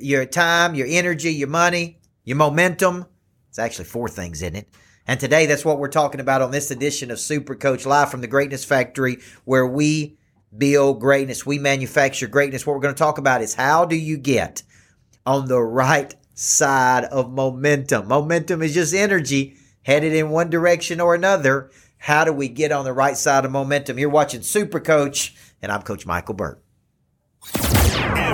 your time, your energy, your money, your momentum. It's actually four things in it. And today, that's what we're talking about on this edition of Super Coach Live from the Greatness Factory, where we build greatness, we manufacture greatness. What we're going to talk about is how do you get on the right side of momentum? Momentum is just energy headed in one direction or another. How do we get on the right side of momentum? You're watching Super Coach, and I'm Coach Michael Burt.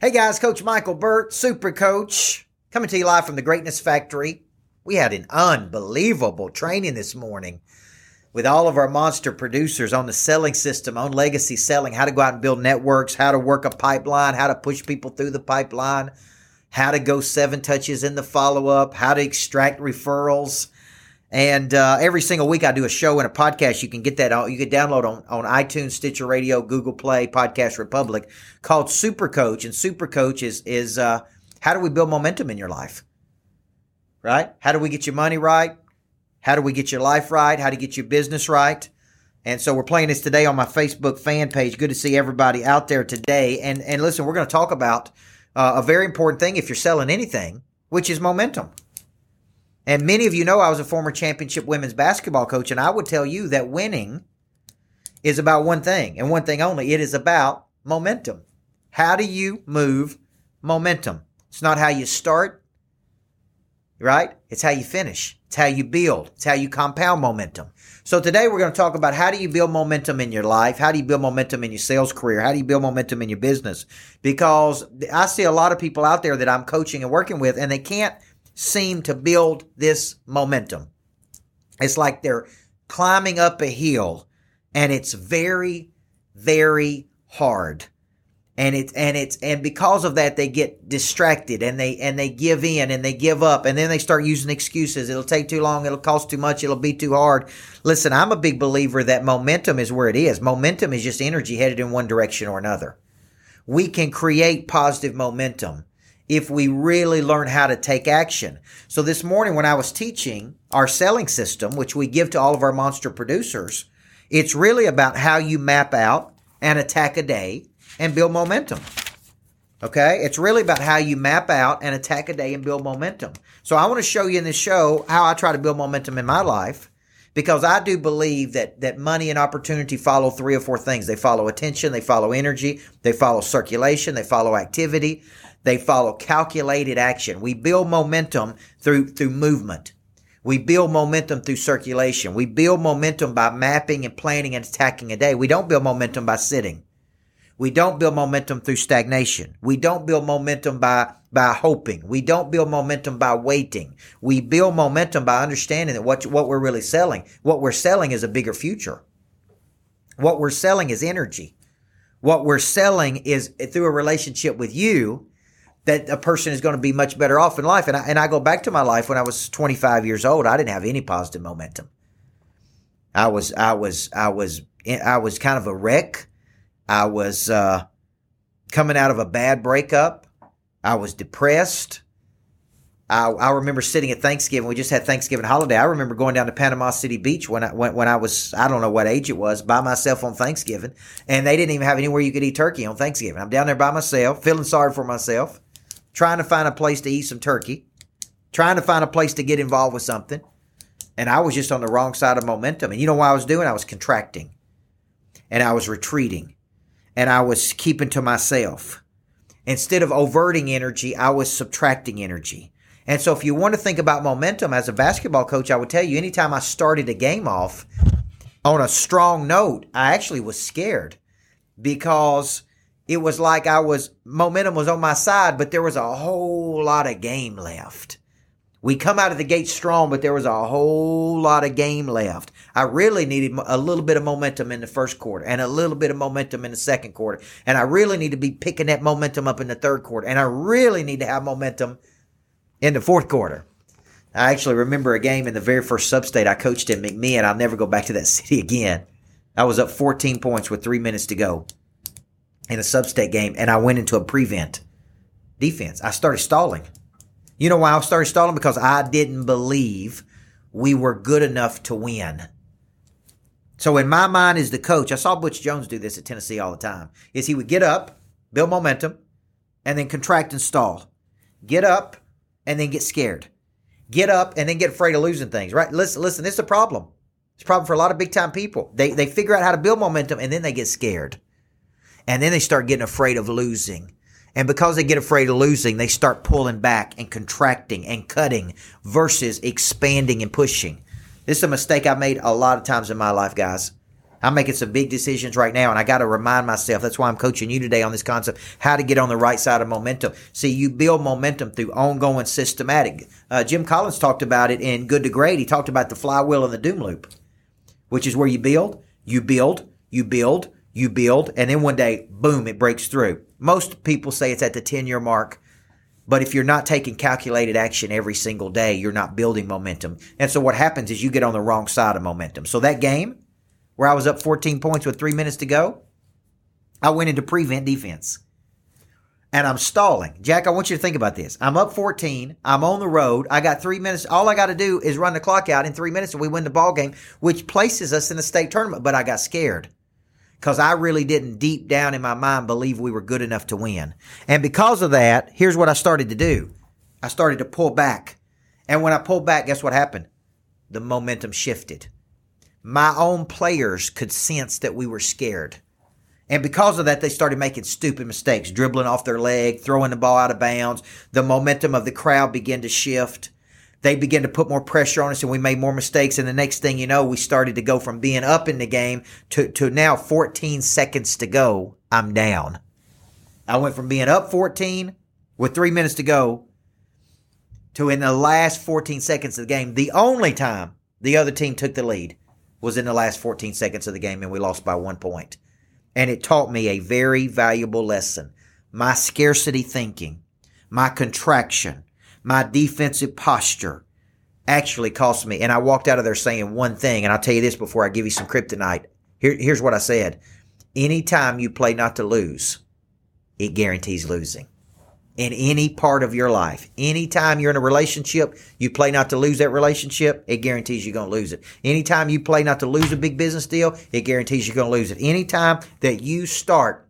Hey guys, Coach Michael Burt, Super Coach, coming to you live from the Greatness Factory. We had an unbelievable training this morning with all of our monster producers on the selling system, on legacy selling, how to go out and build networks, how to work a pipeline, how to push people through the pipeline, how to go seven touches in the follow up, how to extract referrals. And uh, every single week I do a show and a podcast. You can get that on, you can download on, on iTunes, Stitcher Radio, Google Play, Podcast Republic called Super Coach. And Super Coach is, is, uh, how do we build momentum in your life? Right? How do we get your money right? How do we get your life right? How to get your business right? And so we're playing this today on my Facebook fan page. Good to see everybody out there today. And, and listen, we're going to talk about uh, a very important thing if you're selling anything, which is momentum. And many of you know I was a former championship women's basketball coach, and I would tell you that winning is about one thing and one thing only. It is about momentum. How do you move momentum? It's not how you start, right? It's how you finish. It's how you build. It's how you compound momentum. So today we're going to talk about how do you build momentum in your life? How do you build momentum in your sales career? How do you build momentum in your business? Because I see a lot of people out there that I'm coaching and working with and they can't seem to build this momentum. It's like they're climbing up a hill and it's very, very hard. And it's and it's and because of that they get distracted and they and they give in and they give up and then they start using excuses. It'll take too long it'll cost too much it'll be too hard. Listen i'm a big believer that momentum is where it is. Momentum is just energy headed in one direction or another. We can create positive momentum if we really learn how to take action so this morning when i was teaching our selling system which we give to all of our monster producers it's really about how you map out and attack a day and build momentum. Okay? It's really about how you map out and attack a day and build momentum. So I want to show you in this show how I try to build momentum in my life because I do believe that that money and opportunity follow three or four things. They follow attention, they follow energy, they follow circulation, they follow activity, they follow calculated action. We build momentum through through movement. We build momentum through circulation. We build momentum by mapping and planning and attacking a day. We don't build momentum by sitting. We don't build momentum through stagnation. We don't build momentum by, by hoping. We don't build momentum by waiting. We build momentum by understanding that what, what we're really selling, what we're selling is a bigger future. What we're selling is energy. What we're selling is through a relationship with you that a person is going to be much better off in life. And I, and I go back to my life when I was 25 years old. I didn't have any positive momentum. I was, I was, I was, I was kind of a wreck. I was uh, coming out of a bad breakup. I was depressed. I, I, remember sitting at Thanksgiving. We just had Thanksgiving holiday. I remember going down to Panama City Beach when I when, when I was I don't know what age it was by myself on Thanksgiving, and they didn't even have anywhere you could eat turkey on Thanksgiving. I'm down there by myself, feeling sorry for myself, trying to find a place to eat some turkey, trying to find a place to get involved with something, and I was just on the wrong side of momentum. And you know what I was doing? I was contracting, and I was retreating, and I was keeping to myself. Instead of overting energy, I was subtracting energy. And so if you want to think about momentum as a basketball coach, I would tell you anytime I started a game off on a strong note, I actually was scared because it was like I was momentum was on my side, but there was a whole lot of game left. We come out of the gate strong, but there was a whole lot of game left. I really needed a little bit of momentum in the first quarter and a little bit of momentum in the second quarter. And I really need to be picking that momentum up in the third quarter. And I really need to have momentum in the fourth quarter. I actually remember a game in the very first substate I coached in McMinn. I'll never go back to that city again. I was up 14 points with three minutes to go in a substate game, and I went into a prevent defense. I started stalling. You know why I started stalling? Because I didn't believe we were good enough to win. So in my mind as the coach, I saw Butch Jones do this at Tennessee all the time, is he would get up, build momentum, and then contract and stall. Get up and then get scared. Get up and then get afraid of losing things, right? Listen, listen, this is a problem. It's a problem for a lot of big time people. They they figure out how to build momentum and then they get scared. And then they start getting afraid of losing. And because they get afraid of losing, they start pulling back and contracting and cutting versus expanding and pushing. This is a mistake I've made a lot of times in my life, guys. I'm making some big decisions right now, and I got to remind myself. That's why I'm coaching you today on this concept how to get on the right side of momentum. See, you build momentum through ongoing systematic. Uh, Jim Collins talked about it in Good to Great. He talked about the flywheel and the doom loop, which is where you build, you build, you build, you build, and then one day, boom, it breaks through. Most people say it's at the 10 year mark. But if you're not taking calculated action every single day, you're not building momentum. And so what happens is you get on the wrong side of momentum. So that game where I was up 14 points with three minutes to go, I went into prevent defense. And I'm stalling. Jack, I want you to think about this. I'm up 14. I'm on the road. I got three minutes. All I got to do is run the clock out in three minutes and we win the ball game, which places us in the state tournament. But I got scared because I really didn't deep down in my mind believe we were good enough to win. And because of that, here's what I started to do I started to pull back. And when I pulled back, guess what happened? The momentum shifted. My own players could sense that we were scared. And because of that, they started making stupid mistakes, dribbling off their leg, throwing the ball out of bounds. The momentum of the crowd began to shift they began to put more pressure on us and we made more mistakes. And the next thing you know, we started to go from being up in the game to, to now 14 seconds to go. I'm down. I went from being up 14 with three minutes to go to in the last 14 seconds of the game, the only time the other team took the lead was in the last 14 seconds of the game and we lost by one point. And it taught me a very valuable lesson. My scarcity thinking, my contraction, my defensive posture actually cost me. And I walked out of there saying one thing, and I'll tell you this before I give you some kryptonite. Here, here's what I said. Anytime you play not to lose, it guarantees losing. In any part of your life, anytime you're in a relationship, you play not to lose that relationship, it guarantees you're going to lose it. Anytime you play not to lose a big business deal, it guarantees you're going to lose it. Anytime that you start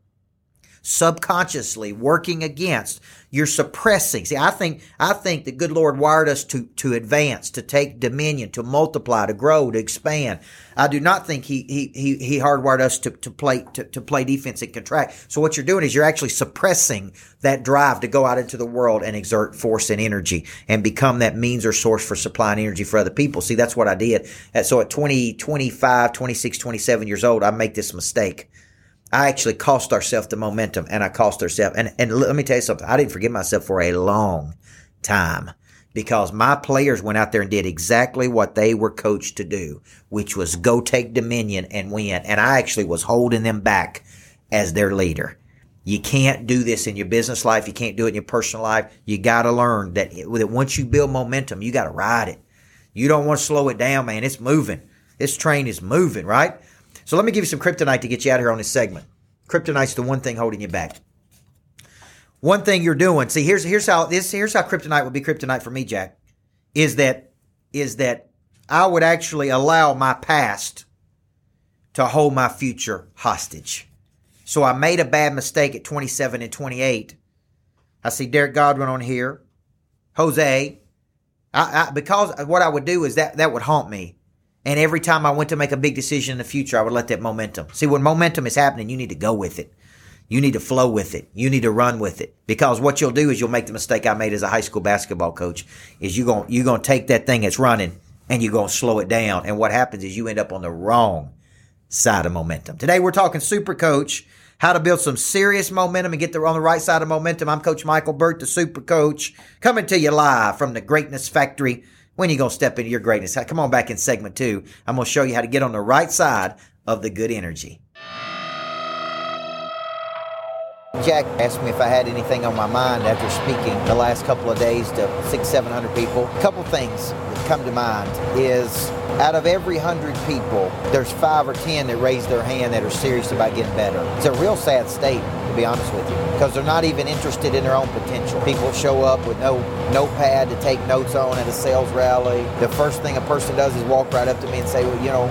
subconsciously working against you're suppressing. See i think i think the good lord wired us to to advance to take dominion to multiply to grow to expand. I do not think he he he, he hardwired us to, to play to, to play defense and contract. So what you're doing is you're actually suppressing that drive to go out into the world and exert force and energy and become that means or source for supplying energy for other people. See that's what i did. So at 20 25 26 27 years old i make this mistake I actually cost ourselves the momentum and I cost ourselves. And, and let me tell you something. I didn't forgive myself for a long time because my players went out there and did exactly what they were coached to do, which was go take dominion and win. And I actually was holding them back as their leader. You can't do this in your business life. You can't do it in your personal life. You got to learn that, that once you build momentum, you got to ride it. You don't want to slow it down, man. It's moving. This train is moving, right? So let me give you some kryptonite to get you out of here on this segment. Kryptonite's the one thing holding you back. One thing you're doing. See, here's here's how this here's how kryptonite would be kryptonite for me, Jack. Is that is that I would actually allow my past to hold my future hostage. So I made a bad mistake at 27 and 28. I see Derek Godwin on here, Jose. I, I, because what I would do is that that would haunt me. And every time I went to make a big decision in the future, I would let that momentum. See, when momentum is happening, you need to go with it. You need to flow with it. You need to run with it. Because what you'll do is you'll make the mistake I made as a high school basketball coach is you're going you're going to take that thing that's running and you're going to slow it down. And what happens is you end up on the wrong side of momentum. Today we're talking super coach, how to build some serious momentum and get the, on the right side of momentum. I'm Coach Michael Burt, the super coach, coming to you live from the Greatness Factory. When you going to step into your greatness? Come on back in segment two. I'm going to show you how to get on the right side of the good energy. Jack asked me if I had anything on my mind after speaking the last couple of days to six, seven hundred people. A couple things come to mind is out of every hundred people, there's five or ten that raise their hand that are serious about getting better. It's a real sad state, to be honest with you, because they're not even interested in their own potential. People show up with no notepad to take notes on at a sales rally. The first thing a person does is walk right up to me and say, well, you know,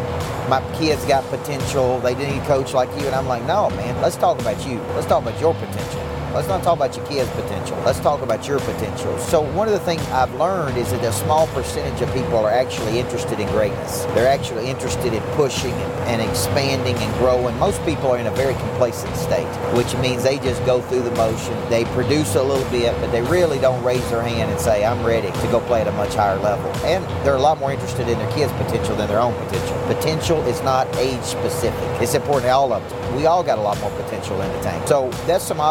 my kids got potential. They need a coach like you. And I'm like, no, man, let's talk about you. Let's talk about your potential. Let's not talk about your kids' potential. Let's talk about your potential. So one of the things I've learned is that a small percentage of people are actually interested in greatness. They're actually interested in pushing and, and expanding and growing. Most people are in a very complacent state, which means they just go through the motion. They produce a little bit, but they really don't raise their hand and say, I'm ready to go play at a much higher level. And they're a lot more interested in their kids' potential than their own potential. Potential is not age specific. It's important to all of us. We all got a lot more potential in the tank. So that's some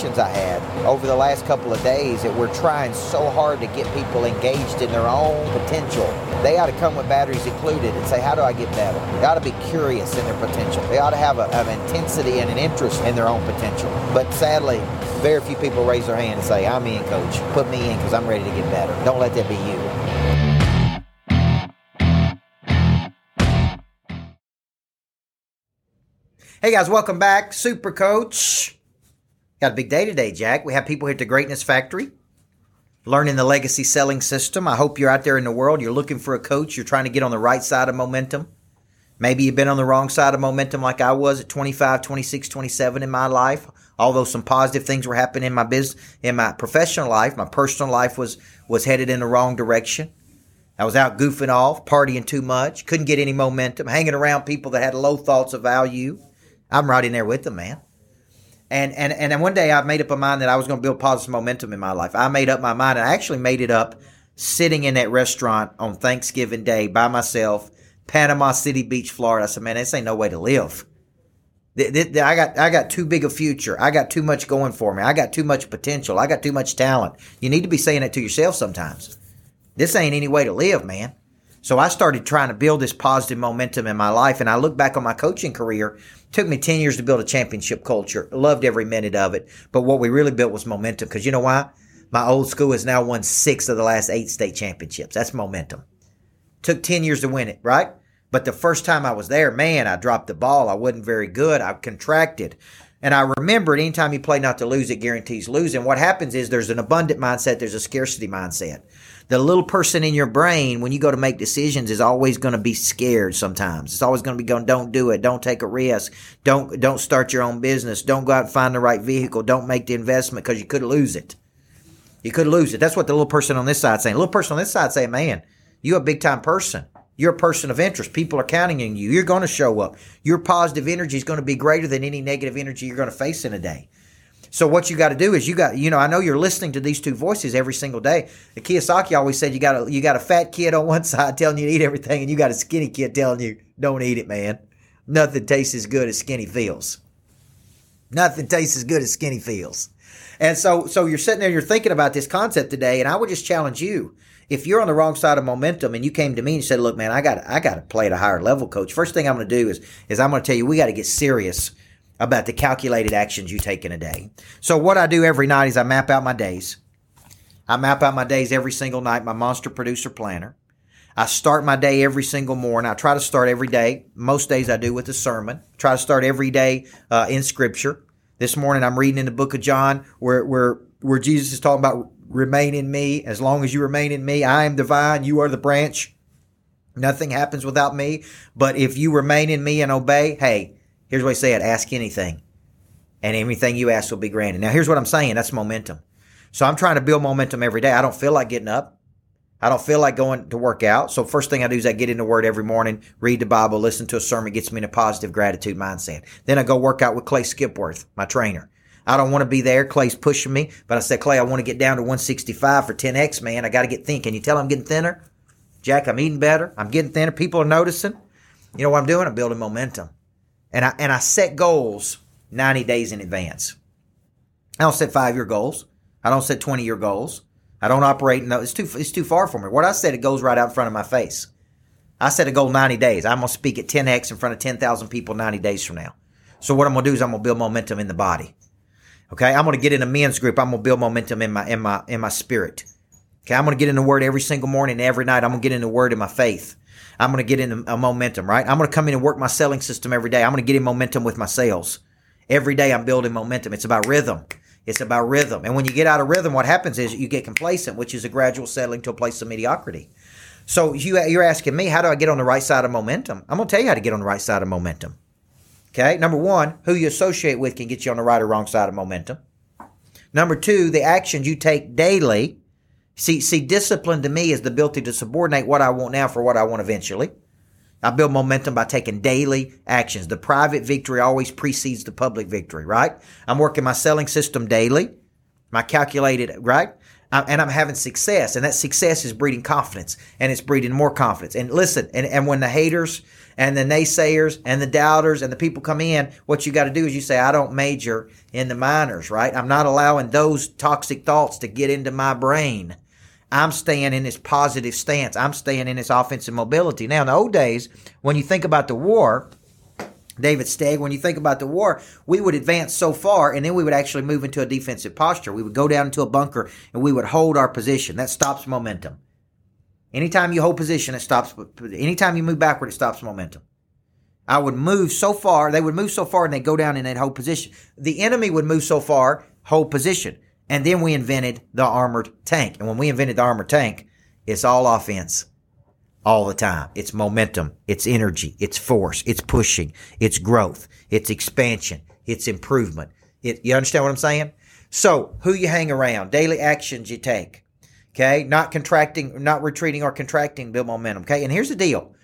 observations I had over the last couple of days that we're trying so hard to get people engaged in their own potential. They ought to come with batteries included and say, How do I get better? They ought to be curious in their potential. They ought to have a, an intensity and an interest in their own potential. But sadly, very few people raise their hand and say, I'm in, coach. Put me in because I'm ready to get better. Don't let that be you. Hey guys, welcome back. Super Coach. Got a big day today, Jack. We have people here at the Greatness Factory learning the legacy selling system. I hope you're out there in the world. You're looking for a coach. You're trying to get on the right side of momentum. Maybe you've been on the wrong side of momentum like I was at 25, 26, 27 in my life. Although some positive things were happening in my business, in my professional life, my personal life was was headed in the wrong direction. I was out goofing off, partying too much, couldn't get any momentum, hanging around people that had low thoughts of value. I'm right in there with them, man. And and and then one day I made up a mind that I was going to build positive momentum in my life. I made up my mind. And I actually made it up sitting in that restaurant on Thanksgiving Day by myself, Panama City Beach, Florida. I said, "Man, this ain't no way to live." I got I got too big a future. I got too much going for me. I got too much potential. I got too much talent. You need to be saying it to yourself sometimes. This ain't any way to live, man. So I started trying to build this positive momentum in my life. And I look back on my coaching career. It took me 10 years to build a championship culture. Loved every minute of it. But what we really built was momentum. Because you know why? My old school has now won six of the last eight state championships. That's momentum. Took 10 years to win it, right? But the first time I was there, man, I dropped the ball. I wasn't very good. I contracted. And I remember it. anytime you play not to lose, it guarantees losing. What happens is there's an abundant mindset, there's a scarcity mindset. The little person in your brain when you go to make decisions is always going to be scared sometimes. It's always going to be going don't do it. Don't take a risk. Don't don't start your own business. Don't go out and find the right vehicle. Don't make the investment because you could lose it. You could lose it. That's what the little person on this side saying. The little person on this side saying man you're a big time person you're a person of interest. People are counting on you. You're going to show up. Your positive energy is going to be greater than any negative energy you're going to face in a day. So what you got to do is you got you know I know you're listening to these two voices every single day. The Kiyosaki always said you got a you got a fat kid on one side telling you to eat everything, and you got a skinny kid telling you don't eat it, man. Nothing tastes as good as skinny feels. Nothing tastes as good as skinny feels. And so so you're sitting there, you're thinking about this concept today, and I would just challenge you. If you're on the wrong side of momentum and you came to me and said, "Look, man, I got I got to play at a higher level, coach." First thing I'm going to do is is I'm going to tell you we got to get serious about the calculated actions you take in a day. So what I do every night is I map out my days. I map out my days every single night, my monster producer planner. I start my day every single morning. I try to start every day. Most days I do with a sermon. Try to start every day uh, in scripture. This morning I'm reading in the book of John where, where, where Jesus is talking about remain in me. As long as you remain in me, I am the vine, you are the branch. Nothing happens without me. But if you remain in me and obey, hey, Here's what he said ask anything, and anything you ask will be granted. Now, here's what I'm saying that's momentum. So I'm trying to build momentum every day. I don't feel like getting up. I don't feel like going to work out. So first thing I do is I get in the Word every morning, read the Bible, listen to a sermon, gets me in a positive gratitude mindset. Then I go work out with Clay Skipworth, my trainer. I don't want to be there. Clay's pushing me, but I said, Clay, I want to get down to 165 for 10x, man. I got to get thin. Can you tell I'm getting thinner? Jack, I'm eating better. I'm getting thinner. People are noticing. You know what I'm doing? I'm building momentum and I and I set goals 90 days in advance. I don't set five year goals. I don't set 20 year goals. I don't operate those. It's too, it's too far for me. What I said, it goes right out in front of my face. I set a goal 90 days. I'm going to speak at 10x in front of 10,000 people 90 days from now. So what I'm going to do is I'm going to build momentum in the body. Okay. I'm going to get in a men's group. I'm going to build momentum in my, in my, in my spirit. Okay. I'm going to get in the word every single morning, and every night. I'm going to get in the word in my faith. I'm going to get in a momentum, right? I'm going to come in and work my selling system every day. I'm going to get in momentum with my sales. Every day I'm building momentum. It's about rhythm. It's about rhythm. And when you get out of rhythm, what happens is you get complacent, which is a gradual settling to a place of mediocrity. So you, you're asking me, how do I get on the right side of momentum? I'm going to tell you how to get on the right side of momentum. Okay. Number one, who you associate with can get you on the right or wrong side of momentum. Number two, the actions you take daily. See, see, discipline to me is the ability to subordinate what I want now for what I want eventually. I build momentum by taking daily actions. The private victory always precedes the public victory, right? I'm working my selling system daily, my calculated, right? and I'm having success, and that success is breeding confidence, and it's breeding more confidence. And listen, and, and when the haters and the naysayers and the doubters and the people come in, what you got to do is you say, I don't major in the minors, right? I'm not allowing those toxic thoughts to get into my brain. I'm staying in this positive stance. I'm staying in this offensive mobility. Now, in the old days, when you think about the war, David Stagg, when you think about the war, we would advance so far and then we would actually move into a defensive posture. We would go down into a bunker and we would hold our position. That stops momentum. Anytime you hold position, it stops. Anytime you move backward, it stops momentum. I would move so far, they would move so far and they'd go down and they'd hold position. The enemy would move so far, hold position. And then we invented the armored tank. And when we invented the armored tank, it's all offense all the time. It's momentum, it's energy, it's force, it's pushing, it's growth, it's expansion, it's improvement. It, you understand what I'm saying? So, who you hang around, daily actions you take. Okay, not contracting, not retreating or contracting, build momentum. Okay, and here's the deal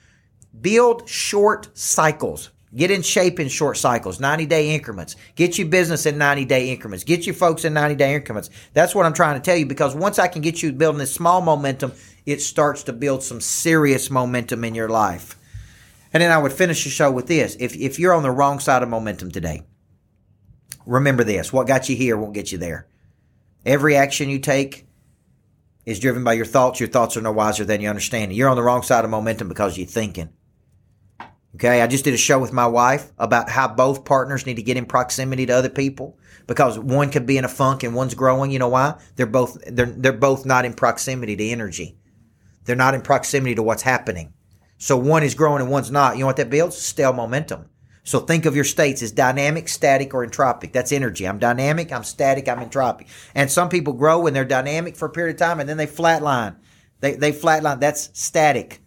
build short cycles. Get in shape in short cycles, 90 day increments. Get your business in 90 day increments. Get your folks in 90 day increments. That's what I'm trying to tell you because once I can get you building this small momentum, it starts to build some serious momentum in your life. And then I would finish the show with this. If, if you're on the wrong side of momentum today, remember this what got you here won't get you there. Every action you take is driven by your thoughts. Your thoughts are no wiser than your understanding. You're on the wrong side of momentum because you're thinking. Okay, I just did a show with my wife about how both partners need to get in proximity to other people because one could be in a funk and one's growing. You know why? They're both they're they're both not in proximity to energy. They're not in proximity to what's happening. So one is growing and one's not. You know what that builds? Stale momentum. So think of your states as dynamic, static, or entropic. That's energy. I'm dynamic, I'm static, I'm entropic. And some people grow when they're dynamic for a period of time and then they flatline. They, they flatline. That's static.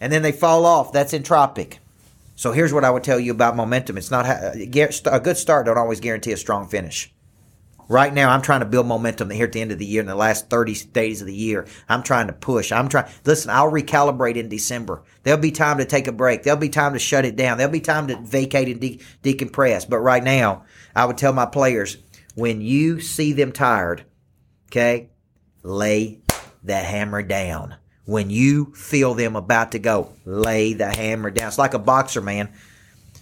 And then they fall off. That's entropic. So here's what I would tell you about momentum. It's not a good start don't always guarantee a strong finish. Right now, I'm trying to build momentum here at the end of the year in the last 30 days of the year. I'm trying to push. I'm trying. Listen, I'll recalibrate in December. There'll be time to take a break. There'll be time to shut it down. There'll be time to vacate and de- decompress. But right now, I would tell my players when you see them tired, okay, lay the hammer down when you feel them about to go, lay the hammer down. It's like a boxer, man.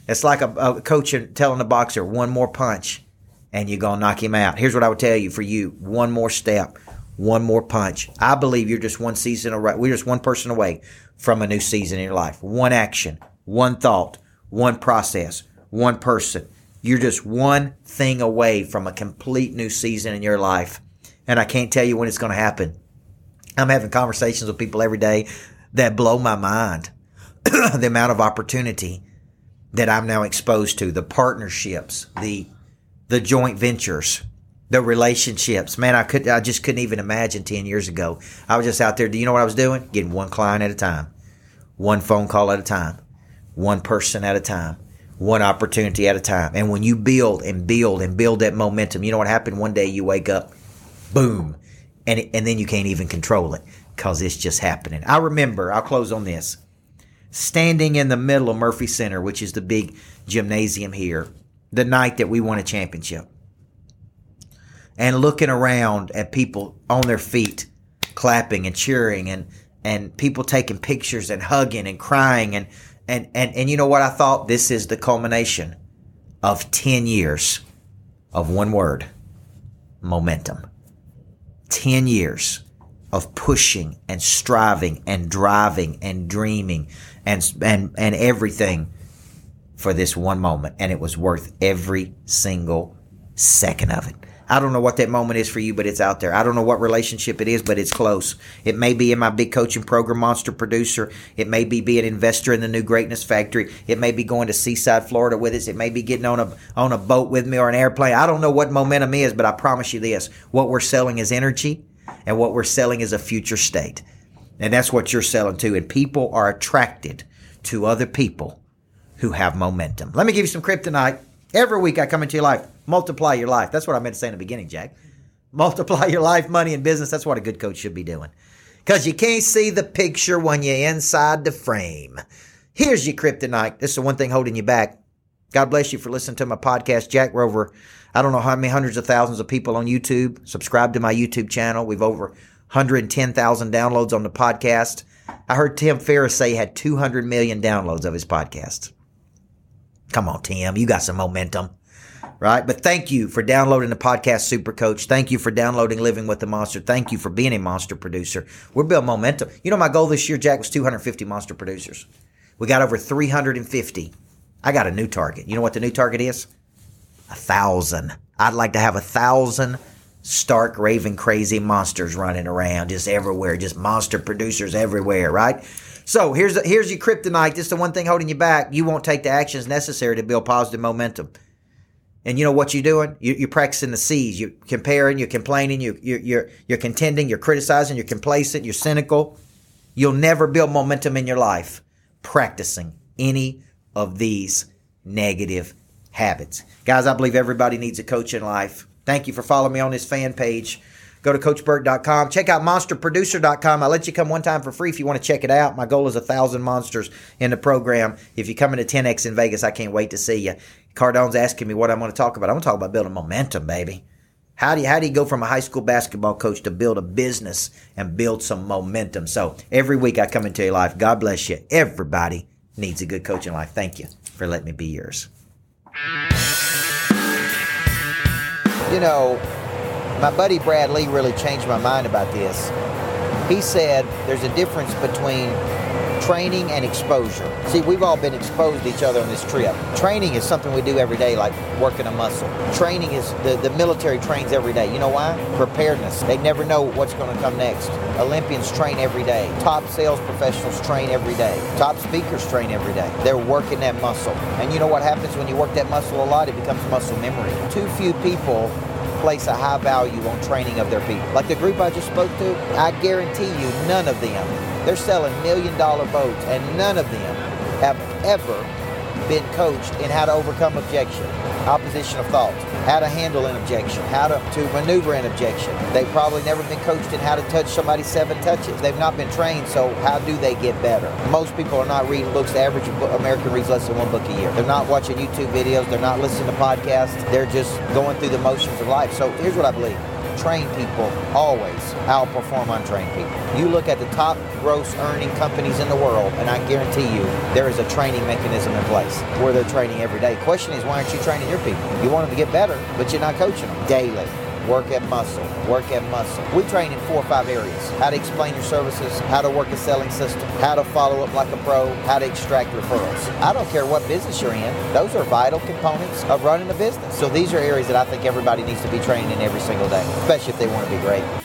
It's like a, a coach telling a boxer, one more punch, and you're going to knock him out. Here's what I would tell you for you one more step, one more punch. I believe you're just one season away. We're just one person away from a new season in your life. One action, one thought, one process, one person. You're just one thing away from a complete new season in your life. And I can't tell you when it's going to happen. I'm having conversations with people every day that blow my mind. the amount of opportunity that I'm now exposed to, the partnerships, the the joint ventures, the relationships. Man, I could I just couldn't even imagine 10 years ago. I was just out there, do you know what I was doing? Getting one client at a time. One phone call at a time. One person at a time. One opportunity at a time. And when you build and build and build that momentum, you know what happened? One day you wake up, boom, and and then you can't even control it because it's just happening. I remember. I'll close on this. Standing in the middle of Murphy Center, which is the big gymnasium here, the night that we won a championship, and looking around at people on their feet, clapping and cheering, and and people taking pictures and hugging and crying and and and and you know what I thought? This is the culmination of 10 years of one word momentum. 10 years of pushing and striving and driving and dreaming and, and, and everything for this one moment. And it was worth every single second of it. I don't know what that moment is for you, but it's out there. I don't know what relationship it is, but it's close. It may be in my big coaching program, Monster Producer. It may be being an investor in the new Greatness Factory. It may be going to Seaside, Florida with us. It may be getting on a on a boat with me or an airplane. I don't know what momentum is, but I promise you this: what we're selling is energy, and what we're selling is a future state, and that's what you're selling too. And people are attracted to other people who have momentum. Let me give you some kryptonite. Every week I come into your life multiply your life. That's what I meant to say in the beginning, Jack. Multiply your life, money, and business. That's what a good coach should be doing. Because you can't see the picture when you're inside the frame. Here's your kryptonite. This is the one thing holding you back. God bless you for listening to my podcast, Jack Rover. I don't know how many hundreds of thousands of people on YouTube subscribe to my YouTube channel. We've over 110,000 downloads on the podcast. I heard Tim Ferriss say he had 200 million downloads of his podcast. Come on, Tim. You got some momentum right? But thank you for downloading the podcast Super Coach. Thank you for downloading Living with the Monster. Thank you for being a monster producer. We're building momentum. You know, my goal this year, Jack, was 250 monster producers. We got over 350. I got a new target. You know what the new target is? A thousand. I'd like to have a thousand stark, raving, crazy monsters running around just everywhere, just monster producers everywhere, right? So here's here's your kryptonite. This is the one thing holding you back. You won't take the actions necessary to build positive momentum. And you know what you're doing? You, are practicing the C's. You're comparing, you're complaining, you, you're, you're, you're contending, you're criticizing, you're complacent, you're cynical. You'll never build momentum in your life practicing any of these negative habits. Guys, I believe everybody needs a coach in life. Thank you for following me on this fan page. Go to CoachBurt.com. Check out MonsterProducer.com. I'll let you come one time for free if you want to check it out. My goal is a thousand monsters in the program. If you come into 10X in Vegas, I can't wait to see you. Cardone's asking me what I'm going to talk about. I'm going to talk about building momentum, baby. How do you how do you go from a high school basketball coach to build a business and build some momentum? So every week I come into your life. God bless you. Everybody needs a good coach in life. Thank you for letting me be yours. You know, my buddy Brad Lee really changed my mind about this. He said there's a difference between training and exposure. See, we've all been exposed to each other on this trip. Training is something we do every day, like working a muscle. Training is the, the military trains every day. You know why? Preparedness. They never know what's going to come next. Olympians train every day. Top sales professionals train every day. Top speakers train every day. They're working that muscle. And you know what happens when you work that muscle a lot? It becomes muscle memory. Too few people place a high value on training of their people. Like the group I just spoke to, I guarantee you none of them, they're selling million dollar boats and none of them have ever been coached in how to overcome objection, opposition of thought, how to handle an objection, how to, to maneuver an objection. They've probably never been coached in how to touch somebody seven touches. They've not been trained, so how do they get better? Most people are not reading books. The average American reads less than one book a year. They're not watching YouTube videos. They're not listening to podcasts. They're just going through the motions of life. So here's what I believe trained people always outperform untrained people. You look at the top gross earning companies in the world, and I guarantee you there is a training mechanism in place where they're training every day. Question is, why aren't you training your people? You want them to get better, but you're not coaching them daily work at muscle, work at muscle. We train in four or five areas. How to explain your services, how to work a selling system, how to follow up like a pro, how to extract referrals. I don't care what business you're in. Those are vital components of running a business. So these are areas that I think everybody needs to be trained in every single day, especially if they want to be great.